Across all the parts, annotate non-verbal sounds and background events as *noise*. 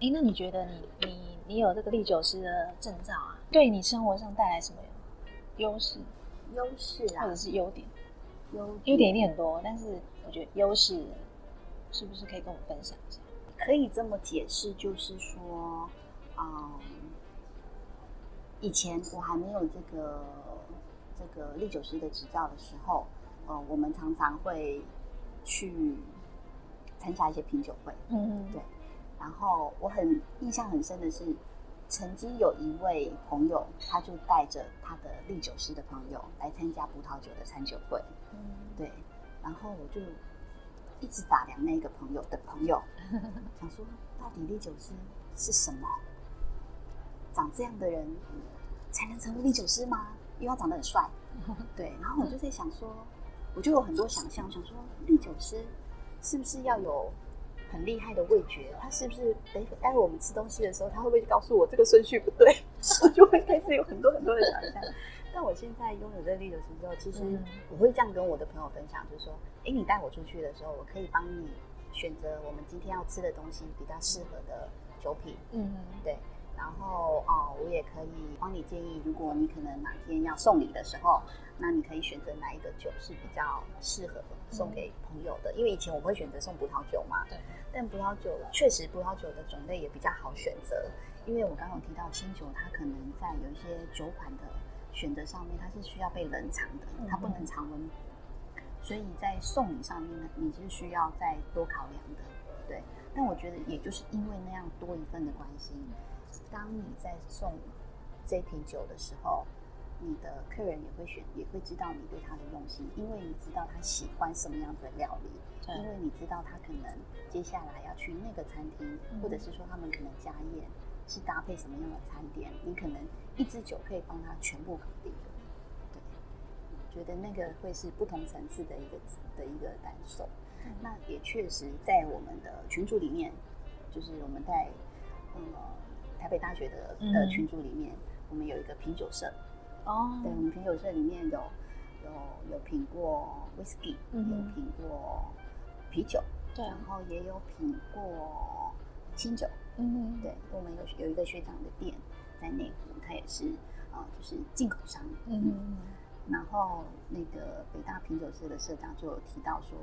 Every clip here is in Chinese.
哎，那你觉得你你你有这个历酒师的证照啊，对你生活上带来什么优势？优势啊，或者是优点？优优点一定很多，但是我觉得优势是不是可以跟我们分享一下？可以这么解释，就是说，嗯，以前我还没有这个这个历酒师的执照的时候，呃，我们常常会去参加一些品酒会，嗯嗯，对。然后我很印象很深的是，曾经有一位朋友，他就带着他的历酒师的朋友来参加葡萄酒的餐酒会，嗯，对。然后我就一直打量那个朋友的朋友，*laughs* 想说到底历酒师是什么？长这样的人才能成为历酒师吗？因为他长得很帅，*laughs* 对。然后我就在想说，我就有很多想象，想说历酒师是不是要有？很厉害的味觉，他是不是待待会我们吃东西的时候，他会不会告诉我这个顺序不对？我 *laughs* 就会开始有很多很多的想象。但我现在拥有这个历酒师之后，其实我会这样跟我的朋友分享，就是说，哎，你带我出去的时候，我可以帮你选择我们今天要吃的东西比较适合的酒品。嗯，对。然后哦，我也可以帮你建议，如果你可能哪天要送礼的时候，那你可以选择哪一个酒是比较适合送给朋友的。因为以前我会选择送葡萄酒嘛，对。但葡萄酒确实葡萄酒的种类也比较好选择，因为我刚刚提到清酒，它可能在有一些酒款的选择上面，它是需要被冷藏的，它不能常温，所以在送礼上面呢，你是需要再多考量的。对。但我觉得，也就是因为那样多一份的关系。当你在送这瓶酒的时候，你的客人也会选，也会知道你对他的用心，因为你知道他喜欢什么样的料理，因为你知道他可能接下来要去那个餐厅，或者是说他们可能家宴是搭配什么样的餐点，你可能一支酒可以帮他全部搞定。对，觉得那个会是不同层次的一个的一个感受。那也确实在我们的群组里面，就是我们在呃。台北大学的的群组里面，我们有一个品酒社哦。对，我们品酒社里面有有有品过 whisky，有品过啤酒，对，然后也有品过清酒。嗯，对，我们有有一个学长的店在内湖，他也是啊，就是进口商。嗯，然后那个北大品酒社的社长就有提到说，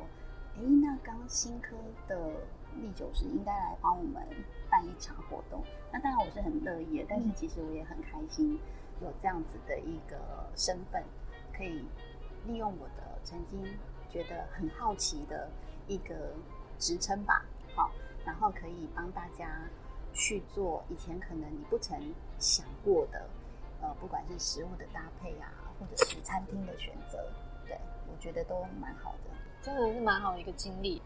哎，那刚新科的。历酒师应该来帮我们办一场活动，那当然我是很乐意的，但是其实我也很开心有这样子的一个身份，可以利用我的曾经觉得很好奇的一个职称吧，好，然后可以帮大家去做以前可能你不曾想过的，呃，不管是食物的搭配啊，或者是餐厅的选择，对我觉得都蛮好的，真的是蛮好的一个经历。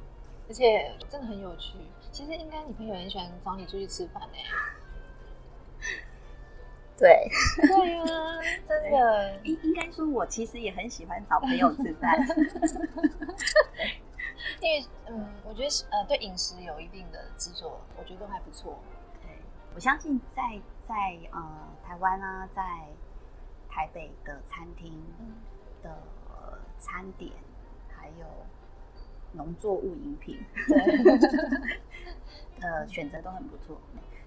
而且真的很有趣。其实应该你朋友很喜欢找你出去吃饭呢。对，对啊，真的。*laughs* 应应该说，我其实也很喜欢找朋友吃饭。*laughs* 因为嗯，我觉得呃，对饮食有一定的执着，我觉得都还不错。对，我相信在在呃台湾啊，在台北的餐厅的餐点还有。农作物饮品，*laughs* 呃，选择都很不错。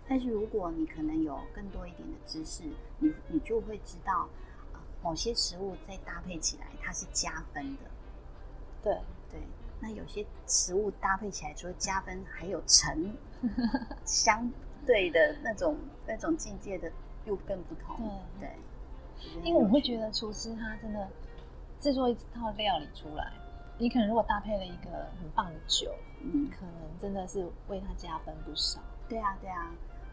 但是如果你可能有更多一点的知识，你你就会知道，某些食物再搭配起来它是加分的。对对，那有些食物搭配起来除了加分，还有成 *laughs* 相对的那种那种境界的又更不同。对，因为我会觉得厨师他真的制作一套料理出来。你可能如果搭配了一个很棒的酒，嗯，可能真的是为他加分不少。对啊，对啊，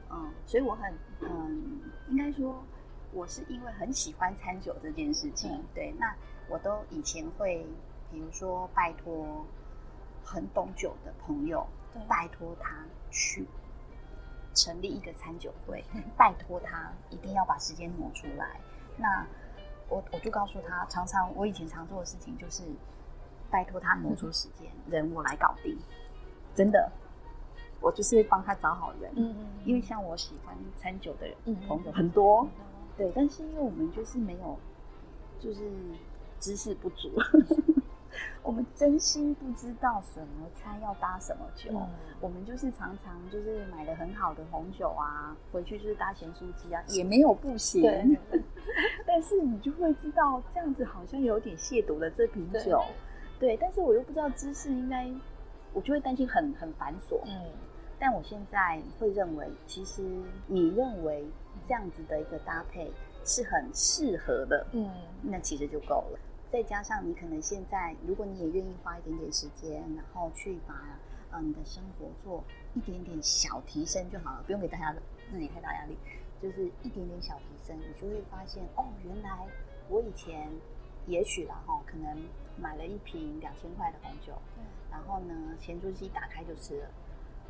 嗯，所以我很，嗯，应该说我是因为很喜欢餐酒这件事情，对，那我都以前会，比如说拜托很懂酒的朋友，拜托他去成立一个餐酒会，拜托他一定要把时间挪出来。那我我就告诉他，常常我以前常做的事情就是。拜托他挪出时间，人我来搞定，真的，我就是帮他找好人。嗯嗯，因为像我喜欢餐酒的人朋友很多，对，但是因为我们就是没有，就是知识不足，*laughs* 我们真心不知道什么餐要搭什么酒，我们就是常常就是买了很好的红酒啊，回去就是搭咸酥鸡啊，也没有不行。*laughs* 但是你就会知道这样子好像有点亵渎了这瓶酒。对，但是我又不知道知识应该，我就会担心很很繁琐。嗯，但我现在会认为，其实你认为这样子的一个搭配是很适合的。嗯，那其实就够了。再加上你可能现在，如果你也愿意花一点点时间，然后去把呃你的生活做一点点小提升就好了，不用给大家自己太大压力，就是一点点小提升，你就会发现哦，原来我以前也许了哈，可能买了一瓶两千块的红酒，然后呢，咸猪鸡打开就吃了，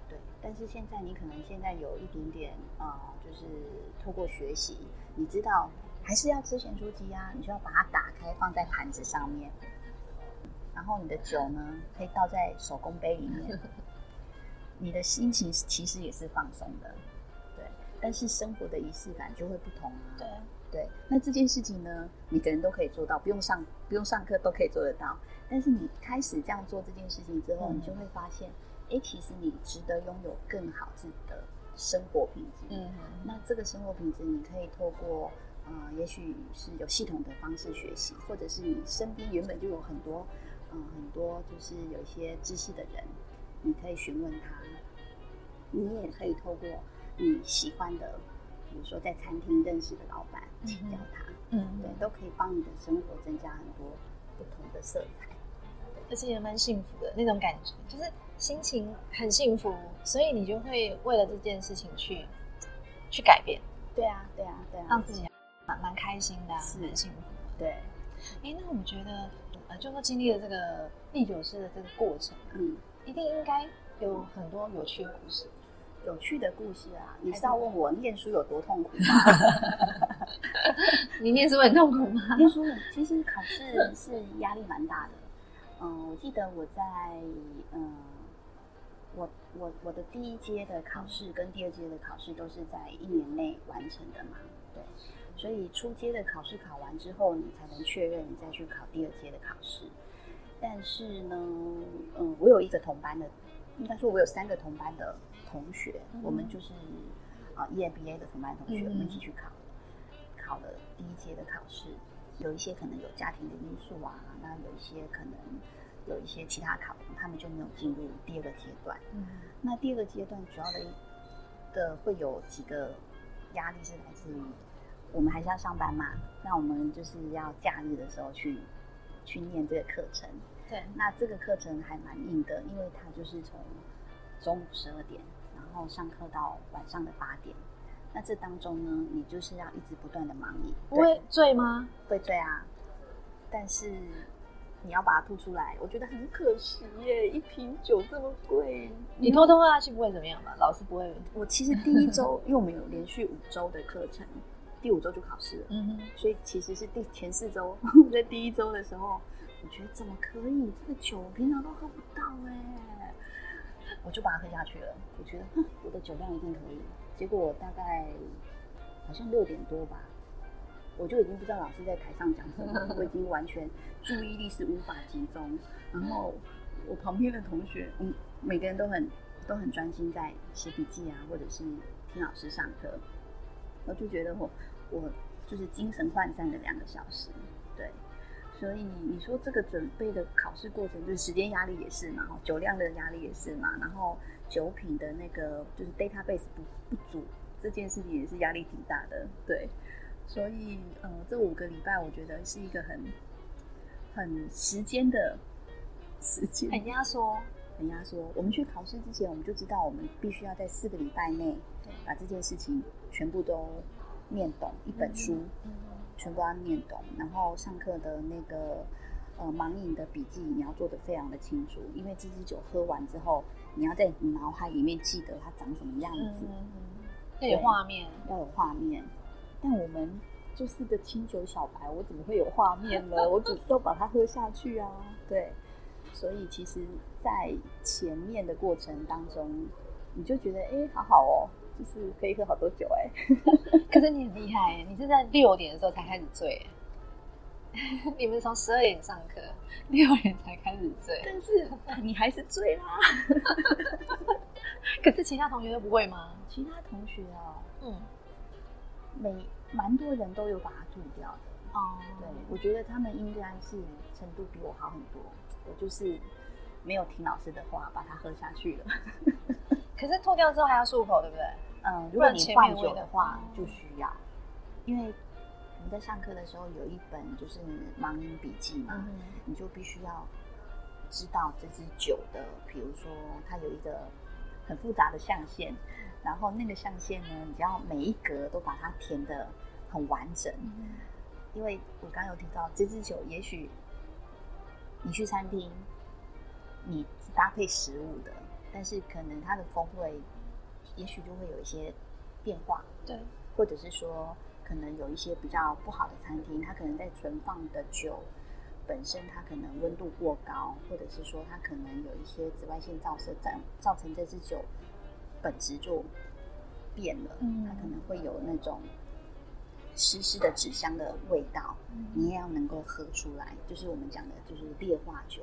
对。但是现在你可能现在有一点点啊，就是透过学习，你知道。还是要吃咸猪鸡啊！你就要把它打开，放在盘子上面，然后你的酒呢，可以倒在手工杯里面。*laughs* 你的心情其实也是放松的，对。但是生活的仪式感就会不同啊。对对。那这件事情呢，每个人都可以做到，不用上不用上课都可以做得到。但是你开始这样做这件事情之后，你就会发现，哎，其实你值得拥有更好自己的生活品质。嗯。那这个生活品质，你可以透过。呃，也许是有系统的方式学习，或者是你身边原本就有很多，嗯，很多就是有一些知识的人，你可以询问他。你也可以透过你喜欢的，比如说在餐厅认识的老板请教他，嗯，对，都可以帮你的生活增加很多不同的色彩，而且也蛮幸福的那种感觉，就是心情很幸福，所以你就会为了这件事情去去改变。对啊，对啊，对啊，让自己。蛮蛮开心的，是很幸福。对，哎，那我觉得，呃，就说经历了这个历酒师的这个过程，嗯，一定应该有很多有趣的故事。有趣的故事啊，你是要问我念书有多痛苦吗？*laughs* 你念书很痛苦吗？念书其实考试是压力蛮大的。嗯，我记得我在，嗯，我我我的第一阶的考试跟第二阶的考试都是在一年内完成的嘛，对。所以初阶的考试考完之后，你才能确认你再去考第二阶的考试。但是呢，嗯，我有一个同班的，应该说我有三个同班的同学，我们就是啊 EMBA 的同班同学，我们一起去考，考了第一阶的考试。有一些可能有家庭的因素啊，那有一些可能有一些其他考量，他们就没有进入第二个阶段。嗯，那第二个阶段主要的的会有几个压力是来自于。我们还是要上班嘛，那我们就是要假日的时候去去念这个课程。对，那这个课程还蛮硬的，因为它就是从中午十二点，然后上课到晚上的八点。那这当中呢，你就是要一直不断的忙你。不会醉吗？会醉啊，但是你要把它吐出来，我觉得很可惜耶，一瓶酒这么贵，你偷偷喝下去不会怎么样吧？老师不会。*laughs* 我其实第一周，因为我们有连续五周的课程。第五周就考试了，嗯所以其实是第前四周，*laughs* 在第一周的时候，我觉得怎么可以？这个酒我平常都喝不到哎，我就把它喝下去了。我觉得哼我的酒量一定可以。结果大概好像六点多吧，我就已经不知道老师在台上讲什么，我已经完全注意力是无法集中。然后我旁边的同学，嗯，每个人都很都很专心在写笔记啊，或者是听老师上课。我就觉得我我就是精神涣散的两个小时，对，所以你说这个准备的考试过程，就是时间压力也是嘛，酒量的压力也是嘛，然后酒品的那个就是 database 不不足这件事情也是压力挺大的，对，所以呃这五个礼拜我觉得是一个很很时间的时间，很压缩，很压缩。我们去考试之前，我们就知道我们必须要在四个礼拜内把这件事情。全部都念懂一本书，全部要念懂。然后上课的那个呃盲饮的笔记，你要做的非常的清楚，因为这支酒喝完之后，你要在脑海里面记得它长什么样子，要有画面，要有画面。但我们就是个清酒小白，我怎么会有画面呢？*laughs* 我只是要把它喝下去啊。对，所以其实，在前面的过程当中，你就觉得哎，好好哦。就是可以喝好多酒哎，*laughs* 可是你很厉害，你是在六点的时候才开始醉，*laughs* 你们从十二点上课，六点才开始醉，但是你还是醉啦。*laughs* 可是其他同学都不会吗？其他同学哦，嗯，每蛮多人都有把它吐掉的。哦，对，我觉得他们应该是程度比我好很多。我就是没有听老师的话，把它喝下去了。可是吐掉之后还要漱口，对不对？嗯，如果你换酒的话，就需要。因为我们在上课的时候有一本就是盲饮笔记嘛，你就必须要知道这支酒的，比如说它有一个很复杂的象限，然后那个象限呢，你要每一格都把它填的很完整。因为我刚有提到这支酒，也许你去餐厅，你搭配食物的，但是可能它的风味，也许就会有一些变化。对，或者是说，可能有一些比较不好的餐厅，它可能在存放的酒本身，它可能温度过高，或者是说它可能有一些紫外线照射，造造成这支酒本质就变了。嗯，它可能会有那种。湿湿的纸箱的味道，你也要能够喝出来。就是我们讲的，就是劣化酒，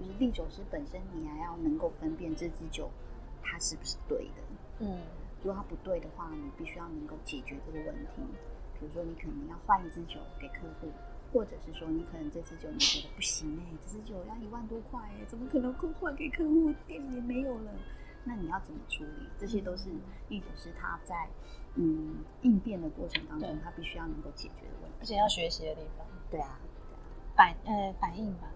就是烈酒师本身，你还要能够分辨这支酒它是不是对的。嗯，如果它不对的话，你必须要能够解决这个问题。比如说，你可能要换一支酒给客户，或者是说，你可能这支酒你觉得不行哎，这支酒要一万多块哎，怎么可能够换给客户？店里没有了，那你要怎么处理？这些都是烈酒师他在。嗯，应变的过程当中，他必须要能够解决的问题，而且要学习的地方。对啊，反呃反应吧。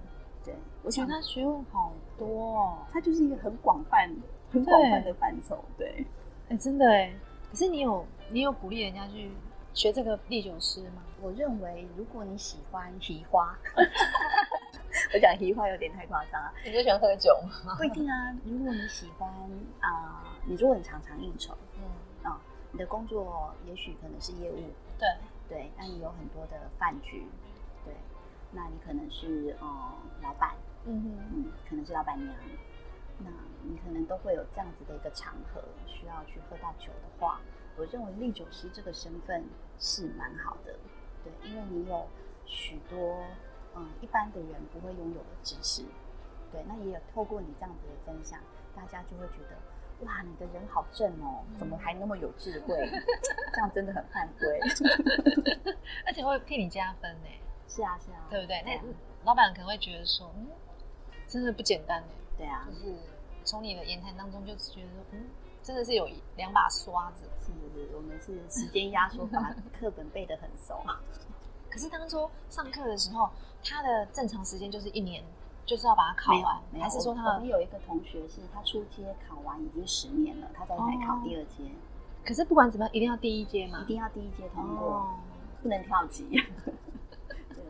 对，我觉得他学问好多哦，他就是一个很广泛、很广泛的范畴。对，哎，真的哎。可是你有你有鼓励人家去学这个烈酒师吗？我认为，如果你喜欢提花，*laughs* 我讲提花有点太夸张了。你就喜欢喝酒吗？不一定啊。如果你喜欢啊，你如果你常常应酬，嗯啊。你的工作也许可能是业务，对。对，那你有很多的饭局，对，那你可能是呃老板，嗯哼。嗯，可能是老板娘，那你可能都会有这样子的一个场合需要去喝到酒的话，我认为烈酒师这个身份是蛮好的，对，因为你有许多嗯一般的人不会拥有的知识，对，那也有透过你这样子的分享，大家就会觉得。哇，你的人好正哦，怎么还那么有智慧？这样真的很犯规，*laughs* 而且会替你加分呢。是啊，是啊，对不对？那老板可能会觉得说，嗯，真的不简单呢。对啊，就是从你的言谈当中就觉得，嗯，真的是有两把刷子。是是是，我们是时间压缩，把 *laughs* 课本背得很熟。可是当初上课的时候，他的正常时间就是一年。就是要把它考完，还是说他？我们有一个同学是他初阶考完已经十年了，他在来考第二阶。可是不管怎么样，一定要第一阶吗？一定要第一阶通过，不能跳级。对，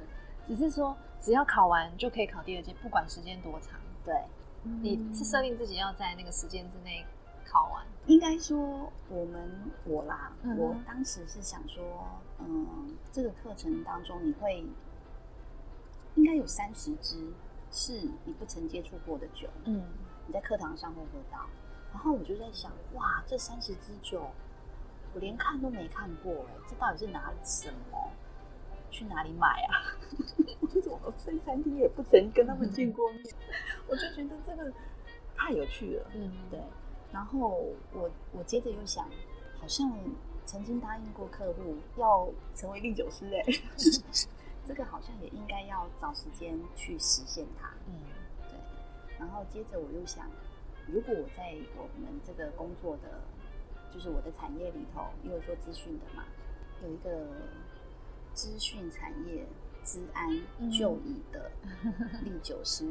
只是说只要考完就可以考第二阶，不管时间多长。对，你是设定自己要在那个时间之内考完。应该说我们我啦，我当时是想说，嗯，这个课程当中你会应该有三十支。是你不曾接触过的酒，嗯，你在课堂上会喝到，然后我就在想，哇，这三十支酒，我连看都没看过，哎，这到底是拿什么？去哪里买啊？*laughs* 我怎么在餐厅也不曾跟他们见过面？*laughs* 我就觉得这个太有趣了，嗯，对。然后我我接着又想，好像曾经答应过客户要成为烈酒师，哎。这个好像也应该要找时间去实现它。嗯，对。然后接着我又想，如果我在我们这个工作的，就是我的产业里头，因为做资讯的嘛，有一个资讯产业治安就医的历酒师，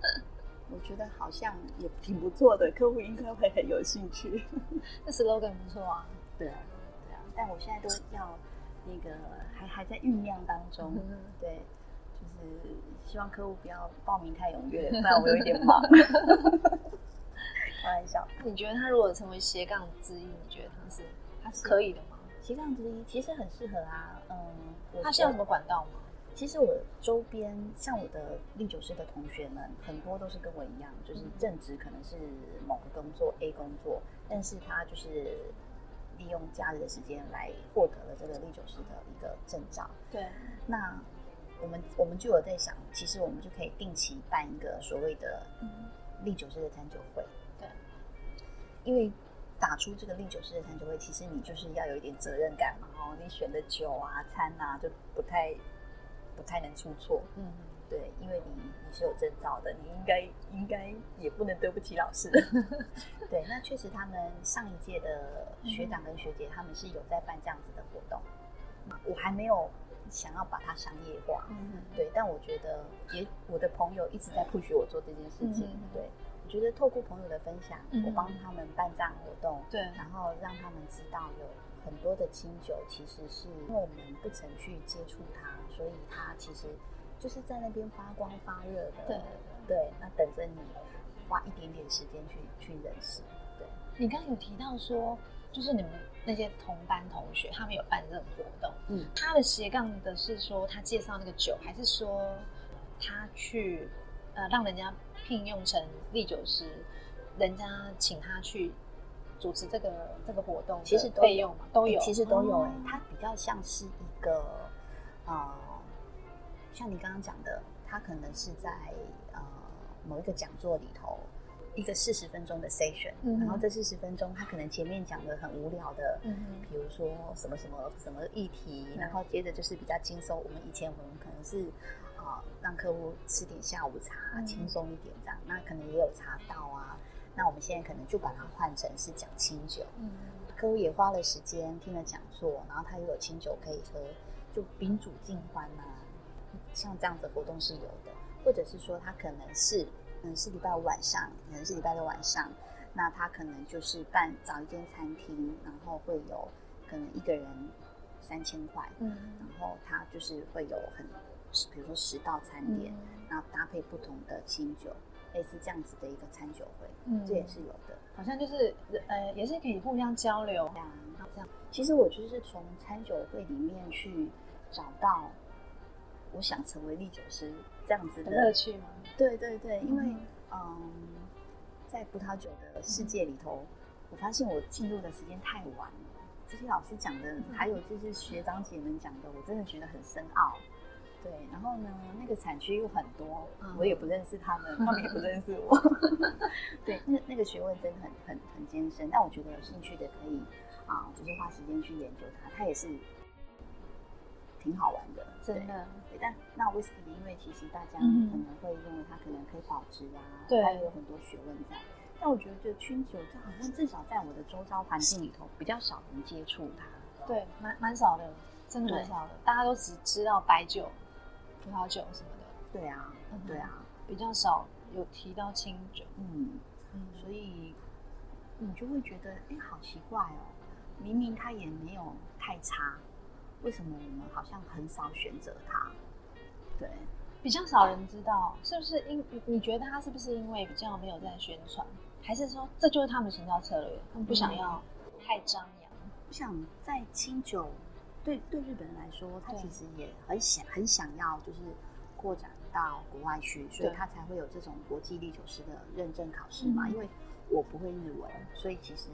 *laughs* 我觉得好像也挺不错的，客户应该会很有兴趣。*laughs* 那 slogan 不错啊。对啊，对啊。但我现在都要。那个还还在酝酿当中，对，就是希望客户不要报名太踊跃，不然我有一点忙。*laughs* 开玩笑。你觉得他如果成为斜杠之一，你觉得他是他是可以的吗？斜杠之一其实很适合啊，嗯，他是要什么管道吗？其实我周边像我的历酒师的同学们，很多都是跟我一样，就是正职可能是某个工作 A 工作，但是他就是。利用假日的时间来获得了这个历酒师的一个证照。对，那我们我们就有在想，其实我们就可以定期办一个所谓的历酒师的餐酒会。对，因为打出这个历酒师的餐酒会，其实你就是要有一点责任感嘛。哦，你选的酒啊、餐啊，就不太不太能出错。嗯，对，因为你你是有证照的，你应该应该也不能对不起老师的。*laughs* 对，那确实他们上一届的学长跟学姐，他们是有在办这样子的活动。我还没有。想要把它商业化，嗯对，但我觉得也我的朋友一直在 push 我做这件事情，对，我觉得透过朋友的分享，我帮他们办这样活动，对，然后让他们知道有很多的清酒，其实是因为我们不曾去接触它，所以它其实就是在那边发光发热的，对对，那等着你花一点点时间去去认识。对，你刚刚有提到说。就是你们那些同班同学，他们有办这种活动。嗯，他的斜杠的是说他介绍那个酒，还是说他去呃让人家聘用成立酒师，人家请他去主持这个这个活动，其实费用嘛都有，其实都有。哎，它比较像是一个呃，像你刚刚讲的，他可能是在呃某一个讲座里头。一个四十分钟的 session，然后这四十分钟，他可能前面讲的很无聊的，嗯比如说什么什么什么议题，然后接着就是比较轻松。我们以前我们可能是啊让客户吃点下午茶，轻松一点这样。那可能也有茶道啊。那我们现在可能就把它换成是讲清酒，嗯客户也花了时间听了讲座，然后他又有清酒可以喝，就宾主尽欢呐。像这样子活动是有的，或者是说他可能是。可能是礼拜五晚上，可能是礼拜六晚上，那他可能就是办找一间餐厅，然后会有可能一个人三千块，嗯，然后他就是会有很，比如说十道餐点，然后搭配不同的清酒，类似这样子的一个餐酒会，嗯，这也是有的，好像就是呃，也是可以互相交流呀，这样。其实我就是从餐酒会里面去找到。我想成为历酒师这样子的乐趣吗？对对对，因为嗯，在葡萄酒的世界里头，我发现我进入的时间太晚了。这些老师讲的，还有就是学长姐们讲的，我真的觉得很深奥。对，然后呢，那个产区又很多，我也不认识他们，*laughs* 他们也不认识我。*laughs* 对，那那个学问真的很很很艰深。但我觉得有兴趣的可以啊，就是花时间去研究它。它也是。挺好玩的，真的。但那威士忌，因为其实大家可能会认为它可能可以保值啊，它也有很多学问在。但我觉得，就清酒，这好像至少在我的周遭环境里头，比较少人接触它。对，蛮蛮少的，真的蛮少的。大家都只知道白酒、葡萄酒什么的。对啊，对啊，比较少有提到清酒。嗯嗯，所以你就会觉得，哎，好奇怪哦，明明它也没有太差。为什么我们好像很少选择它？对，比较少人知道，是不是因你觉得他是不是因为比较没有在宣传，还是说这就是他们的行销策略？他们不想要太张扬，不想在清酒对对日本人来说，他其实也很想很想要就是扩展到国外去，所以他才会有这种国际历酒师的认证考试嘛。因为我不会日文，所以其实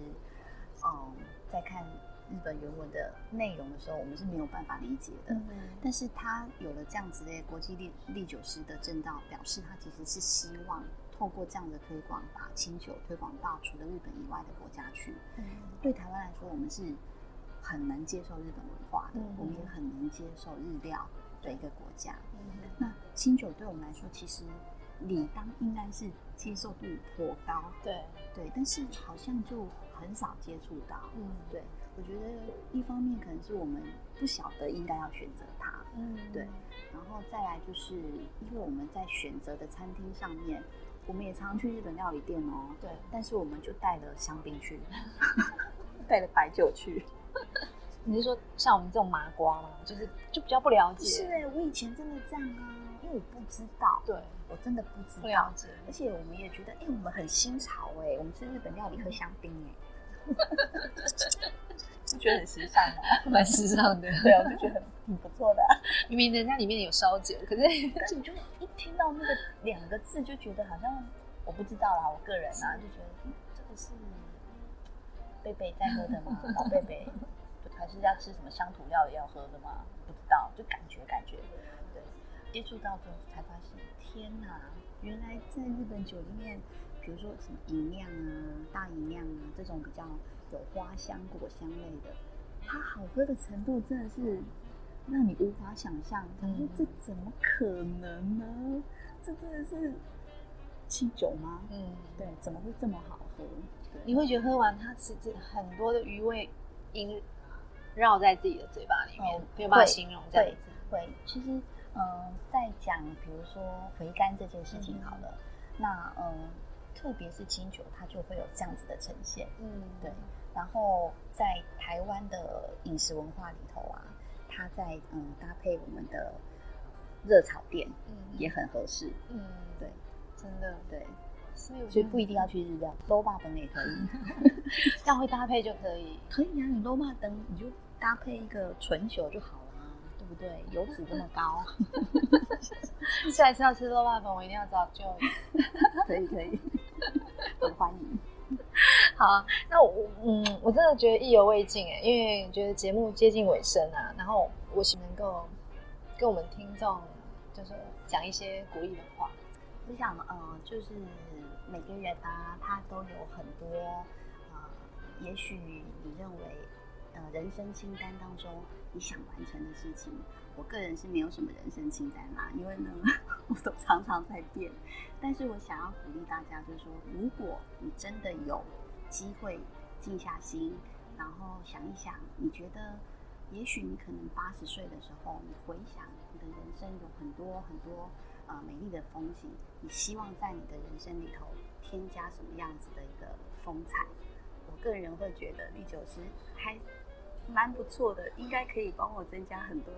嗯，在看。日本原文的内容的时候，我们是没有办法理解的。但是他有了这样子的国际历历酒师的证道，表示他其实是希望透过这样的推广，把清酒推广到除了日本以外的国家去。对台湾来说，我们是很能接受日本文化的，我们也很能接受日料的一个国家。那清酒对我们来说，其实理当应该是接受度颇高。对对，但是好像就很少接触到。嗯，对。我觉得一方面可能是我们不晓得应该要选择它，嗯，对，然后再来就是因为我们在选择的餐厅上面，我们也常常去日本料理店哦，对，但是我们就带了香槟去，*laughs* 带了白酒去。*laughs* 你是说像我们这种麻瓜吗？就是就比较不了解。是哎，我以前真的这样啊，因为我不知道，对我真的不知道，不了解，而且我们也觉得，哎，我们很新潮哎，我们吃日本料理喝香槟哎。*laughs* 就觉得很时尚啊，蛮时尚的。对啊，我就觉得很挺不错的。明明人家里面有烧酒，可是但是你就一听到那个两个字，就觉得好像我不知道啦。我个人啊，就觉得这个是贝贝在喝的吗？*laughs* 老贝贝还是要吃什么乡土料理要喝的吗？不知道，就感觉感觉。对，接触到之后才发现，天哪，原来在日本酒里面，比如说什么银酿啊、大银酿啊这种比较有花香、果香类的，它好喝的程度真的是让你无法想象。他说这怎么可能呢？这真的是清酒吗？嗯，对，怎么会这么好喝？你会觉得喝完它其实很多的余味萦绕在自己的嘴巴里面，没有办法形容这样子。会，其实。嗯，在讲比如说回甘这件事情好了，那嗯，特别是清酒，它就会有这样子的呈现。嗯，对。然后在台湾的饮食文化里头啊，它在嗯搭配我们的热炒店，嗯，也很合适。嗯，对，真的对。所以所以不一定要去日料，low 霸灯也可以，*laughs* 这样会搭配就可以。可以啊，你 low 霸灯你就搭配一个纯酒就好。不对，油脂这么高，*laughs* 下一次要吃肉霸粉，我一定要找就。*laughs* 可以可以，*laughs* 很欢迎。*laughs* 好，那我嗯，我真的觉得意犹未尽哎，因为觉得节目接近尾声啊，然后我希能够跟我们听众就是讲一些鼓励的话。我想呃，就是每个人啊，他都有很多呃，也许你认为呃，人生清单当中。你想完成的事情，我个人是没有什么人生清单啦，因为呢，*laughs* 我都常常在变。但是我想要鼓励大家，就是说，如果你真的有机会静下心，然后想一想，你觉得，也许你可能八十岁的时候，你回想你的人生有很多很多呃美丽的风景，你希望在你的人生里头添加什么样子的一个风采？我个人会觉得绿酒师还。蛮不错的，应该可以帮我增加很多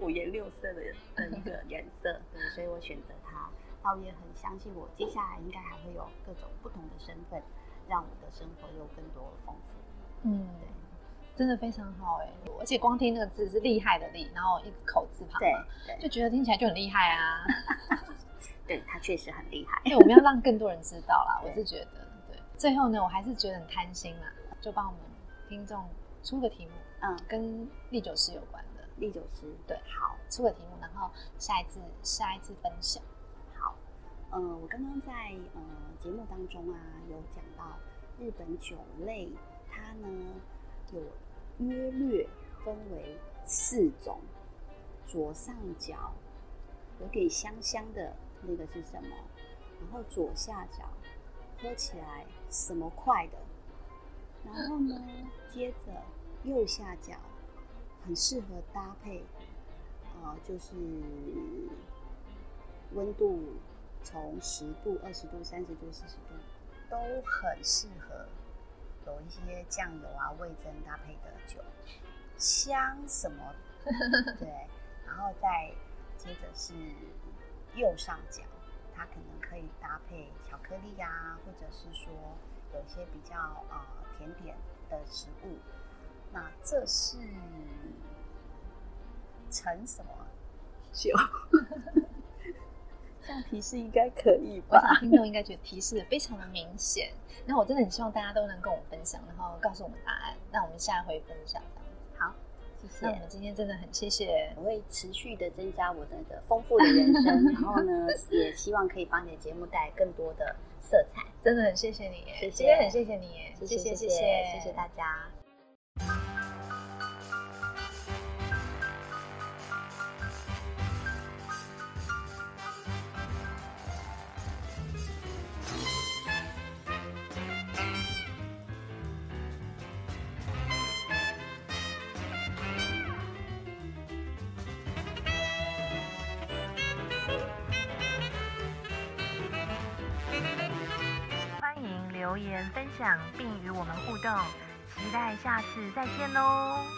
五颜六色的的一个颜色，对，所以我选择它。倒也很相信我，接下来应该还会有各种不同的身份，让我的生活有更多丰富。嗯，对，真的非常好哎，而且光听那个字是厉害的厉，然后一口字旁，对，就觉得听起来就很厉害啊。*laughs* 对他确实很厉害，因为我们要让更多人知道啦。*laughs* 我是觉得，对。最后呢，我还是觉得很贪心啦，就帮我们听众出个题目。嗯，跟历酒师有关的历酒师，对，好，出个题目，然后下一次下一次分享。好，嗯，我刚刚在呃节目当中啊，有讲到日本酒类，它呢有约略分为四种，左上角有点香香的那个是什么？然后左下角喝起来什么快的？然后呢，接着。右下角很适合搭配，啊，就是温度从十度、二十度、三十度、四十度都很适合，有一些酱油啊、味增搭配的酒，香什么？*laughs* 对，然后再接着是右上角，它可能可以搭配巧克力呀，或者是说有一些比较啊甜点的食物。那这是陈什么酒？*laughs* 这样提示应该可以吧？我想听众应该觉得提示非常的明显。那我真的很希望大家都能跟我们分享，然后告诉我们答案，那我们下回分享。好，谢谢。那我们今天真的很谢谢，我会持续的增加我的个丰富的人生，*laughs* 然后呢，也希望可以帮你的节目带来更多的色彩。真的很谢谢你，谢谢，今天很谢谢你，谢谢，谢谢，谢谢大家。欢迎留言分享并与我们互动。期待下次再见喽！